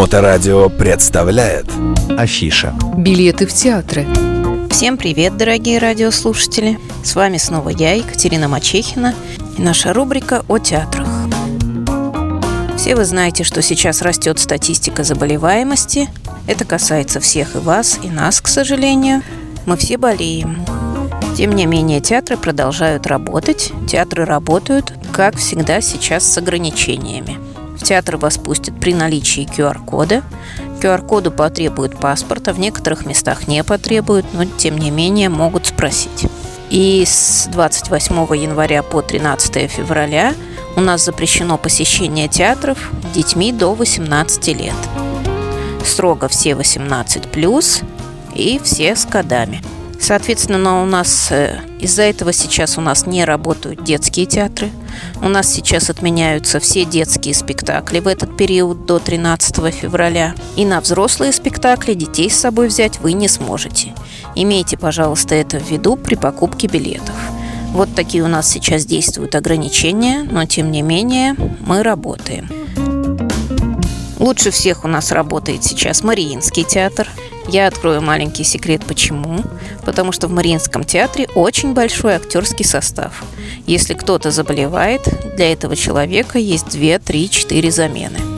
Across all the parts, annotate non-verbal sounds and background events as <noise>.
Моторадио представляет Афиша Билеты в театры Всем привет, дорогие радиослушатели! С вами снова я, Екатерина Мачехина, и наша рубрика о театрах. Все вы знаете, что сейчас растет статистика заболеваемости. Это касается всех и вас, и нас, к сожалению. Мы все болеем. Тем не менее, театры продолжают работать. Театры работают, как всегда, сейчас с ограничениями. В театр вас пустят при наличии QR-кода. QR-коду потребуют паспорта, в некоторых местах не потребуют, но тем не менее могут спросить. И с 28 января по 13 февраля у нас запрещено посещение театров детьми до 18 лет. Строго все 18 плюс и все с кодами. Соответственно, у нас э, из-за этого сейчас у нас не работают детские театры. У нас сейчас отменяются все детские спектакли в этот период до 13 февраля. И на взрослые спектакли детей с собой взять вы не сможете. Имейте, пожалуйста, это в виду при покупке билетов. Вот такие у нас сейчас действуют ограничения, но тем не менее мы работаем. Лучше всех у нас работает сейчас Мариинский театр. Я открою маленький секрет, почему. Потому что в Мариинском театре очень большой актерский состав. Если кто-то заболевает, для этого человека есть 2, 3, 4 замены.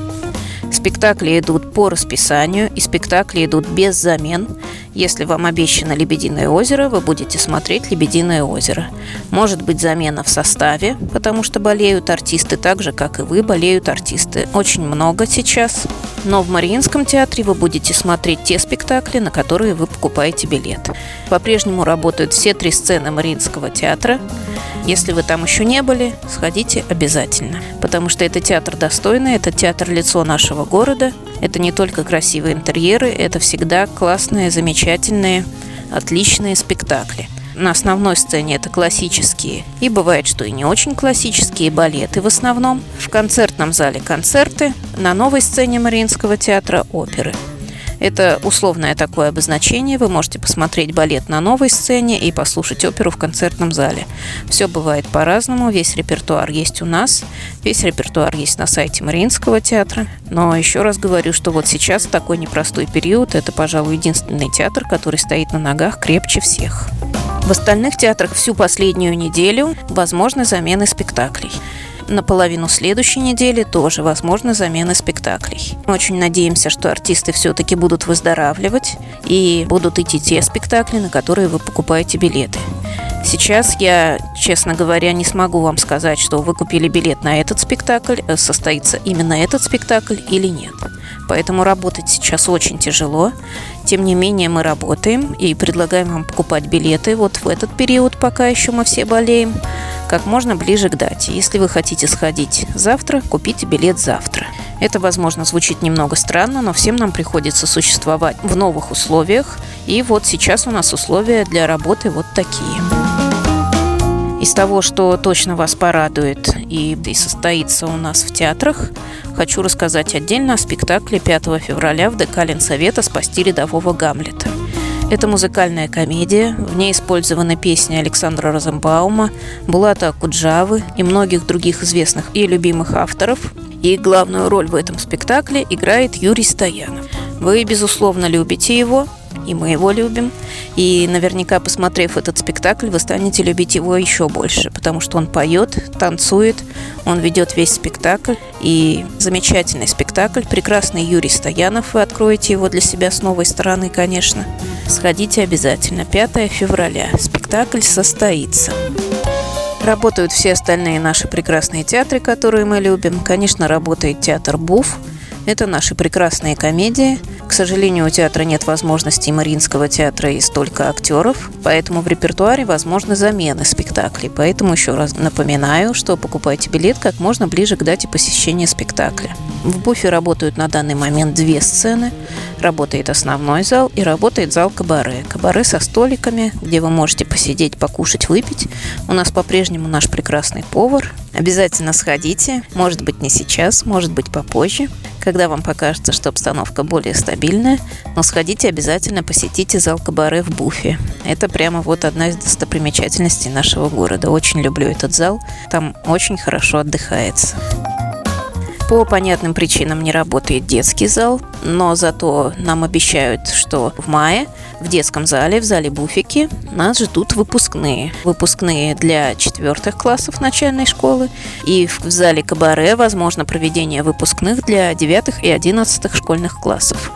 Спектакли идут по расписанию, и спектакли идут без замен. Если вам обещано «Лебединое озеро», вы будете смотреть «Лебединое озеро». Может быть замена в составе, потому что болеют артисты так же, как и вы, болеют артисты. Очень много сейчас. Но в Мариинском театре вы будете смотреть те спектакли, на которые вы покупаете билет. По-прежнему работают все три сцены Мариинского театра. Если вы там еще не были, сходите обязательно. Потому что это театр достойный, это театр лицо нашего города. Это не только красивые интерьеры, это всегда классные, замечательные, отличные спектакли. На основной сцене это классические, и бывает, что и не очень классические балеты в основном. В концертном зале концерты, на новой сцене Мариинского театра оперы – это условное такое обозначение. Вы можете посмотреть балет на новой сцене и послушать оперу в концертном зале. Все бывает по-разному. Весь репертуар есть у нас. Весь репертуар есть на сайте Мариинского театра. Но еще раз говорю, что вот сейчас такой непростой период. Это, пожалуй, единственный театр, который стоит на ногах крепче всех. В остальных театрах всю последнюю неделю возможны замены спектаклей на половину следующей недели тоже возможно замена спектаклей. Мы очень надеемся, что артисты все-таки будут выздоравливать и будут идти те спектакли, на которые вы покупаете билеты. Сейчас я, честно говоря, не смогу вам сказать, что вы купили билет на этот спектакль, э, состоится именно этот спектакль или нет. Поэтому работать сейчас очень тяжело. Тем не менее, мы работаем и предлагаем вам покупать билеты вот в этот период, пока еще мы все болеем, как можно ближе к дате. Если вы хотите сходить завтра, купите билет завтра. Это, возможно, звучит немного странно, но всем нам приходится существовать в новых условиях. И вот сейчас у нас условия для работы вот такие. Из того, что точно вас порадует и, и состоится у нас в театрах, хочу рассказать отдельно о спектакле 5 февраля в ДК Ленсовета «Спасти рядового Гамлета». Это музыкальная комедия, в ней использованы песни Александра Розенбаума, Булата Акуджавы и многих других известных и любимых авторов. И главную роль в этом спектакле играет Юрий Стоянов. Вы, безусловно, любите его, и мы его любим. И наверняка, посмотрев этот спектакль, вы станете любить его еще больше, потому что он поет, танцует, он ведет весь спектакль. И замечательный спектакль, прекрасный Юрий Стоянов, вы откроете его для себя с новой стороны, конечно. Сходите обязательно. 5 февраля. Спектакль состоится. Работают все остальные наши прекрасные театры, которые мы любим. Конечно, работает театр БУФ. Это наши прекрасные комедии. К сожалению, у театра нет возможности Мариинского театра и столько актеров, поэтому в репертуаре возможны замены спектаклей. Поэтому еще раз напоминаю, что покупайте билет как можно ближе к дате посещения спектакля. В буфе работают на данный момент две сцены. Работает основной зал и работает зал кабаре. Кабаре со столиками, где вы можете посидеть, покушать, выпить. У нас по-прежнему наш прекрасный повар. Обязательно сходите. Может быть не сейчас, может быть попозже когда вам покажется, что обстановка более стабильная, но сходите обязательно, посетите зал Кабаре в Буфе. Это прямо вот одна из достопримечательностей нашего города. Очень люблю этот зал, там очень хорошо отдыхается. По понятным причинам не работает детский зал, но зато нам обещают, что в мае в детском зале, в зале Буфики, нас ждут выпускные. Выпускные для четвертых классов начальной школы. И в зале Кабаре возможно проведение выпускных для девятых и одиннадцатых школьных классов.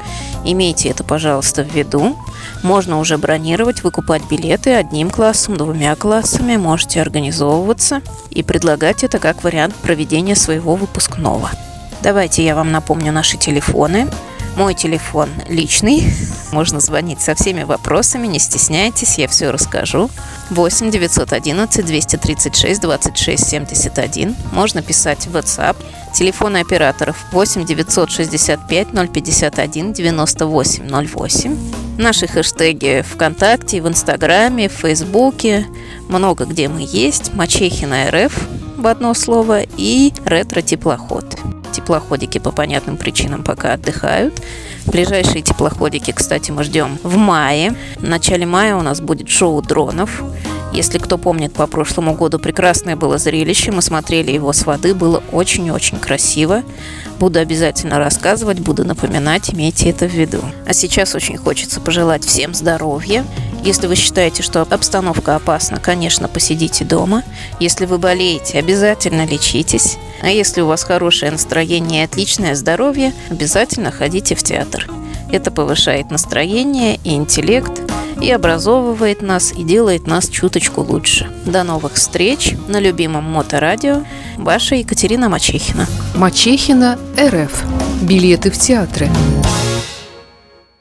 Имейте это, пожалуйста, в виду. Можно уже бронировать, выкупать билеты одним классом, двумя классами. Можете организовываться и предлагать это как вариант проведения своего выпускного. Давайте я вам напомню наши телефоны. Мой телефон личный. <laughs> Можно звонить со всеми вопросами, не стесняйтесь, я все расскажу. 8 911 236 26 71. Можно писать в WhatsApp. Телефоны операторов 8 965 051 98 08. Наши хэштеги ВКонтакте, в Инстаграме, в Фейсбуке. Много где мы есть. Мачехина РФ в одно слово и ретро-теплоход теплоходики по понятным причинам пока отдыхают. Ближайшие теплоходики, кстати, мы ждем в мае. В начале мая у нас будет шоу дронов. Если кто помнит, по прошлому году прекрасное было зрелище. Мы смотрели его с воды, было очень-очень красиво. Буду обязательно рассказывать, буду напоминать, имейте это в виду. А сейчас очень хочется пожелать всем здоровья. Если вы считаете, что обстановка опасна, конечно, посидите дома. Если вы болеете, обязательно лечитесь. А если у вас хорошее настроение и отличное здоровье, обязательно ходите в театр. Это повышает настроение и интеллект, и образовывает нас, и делает нас чуточку лучше. До новых встреч на любимом моторадио. Ваша Екатерина Мачехина. Мачехина РФ. Билеты в театры.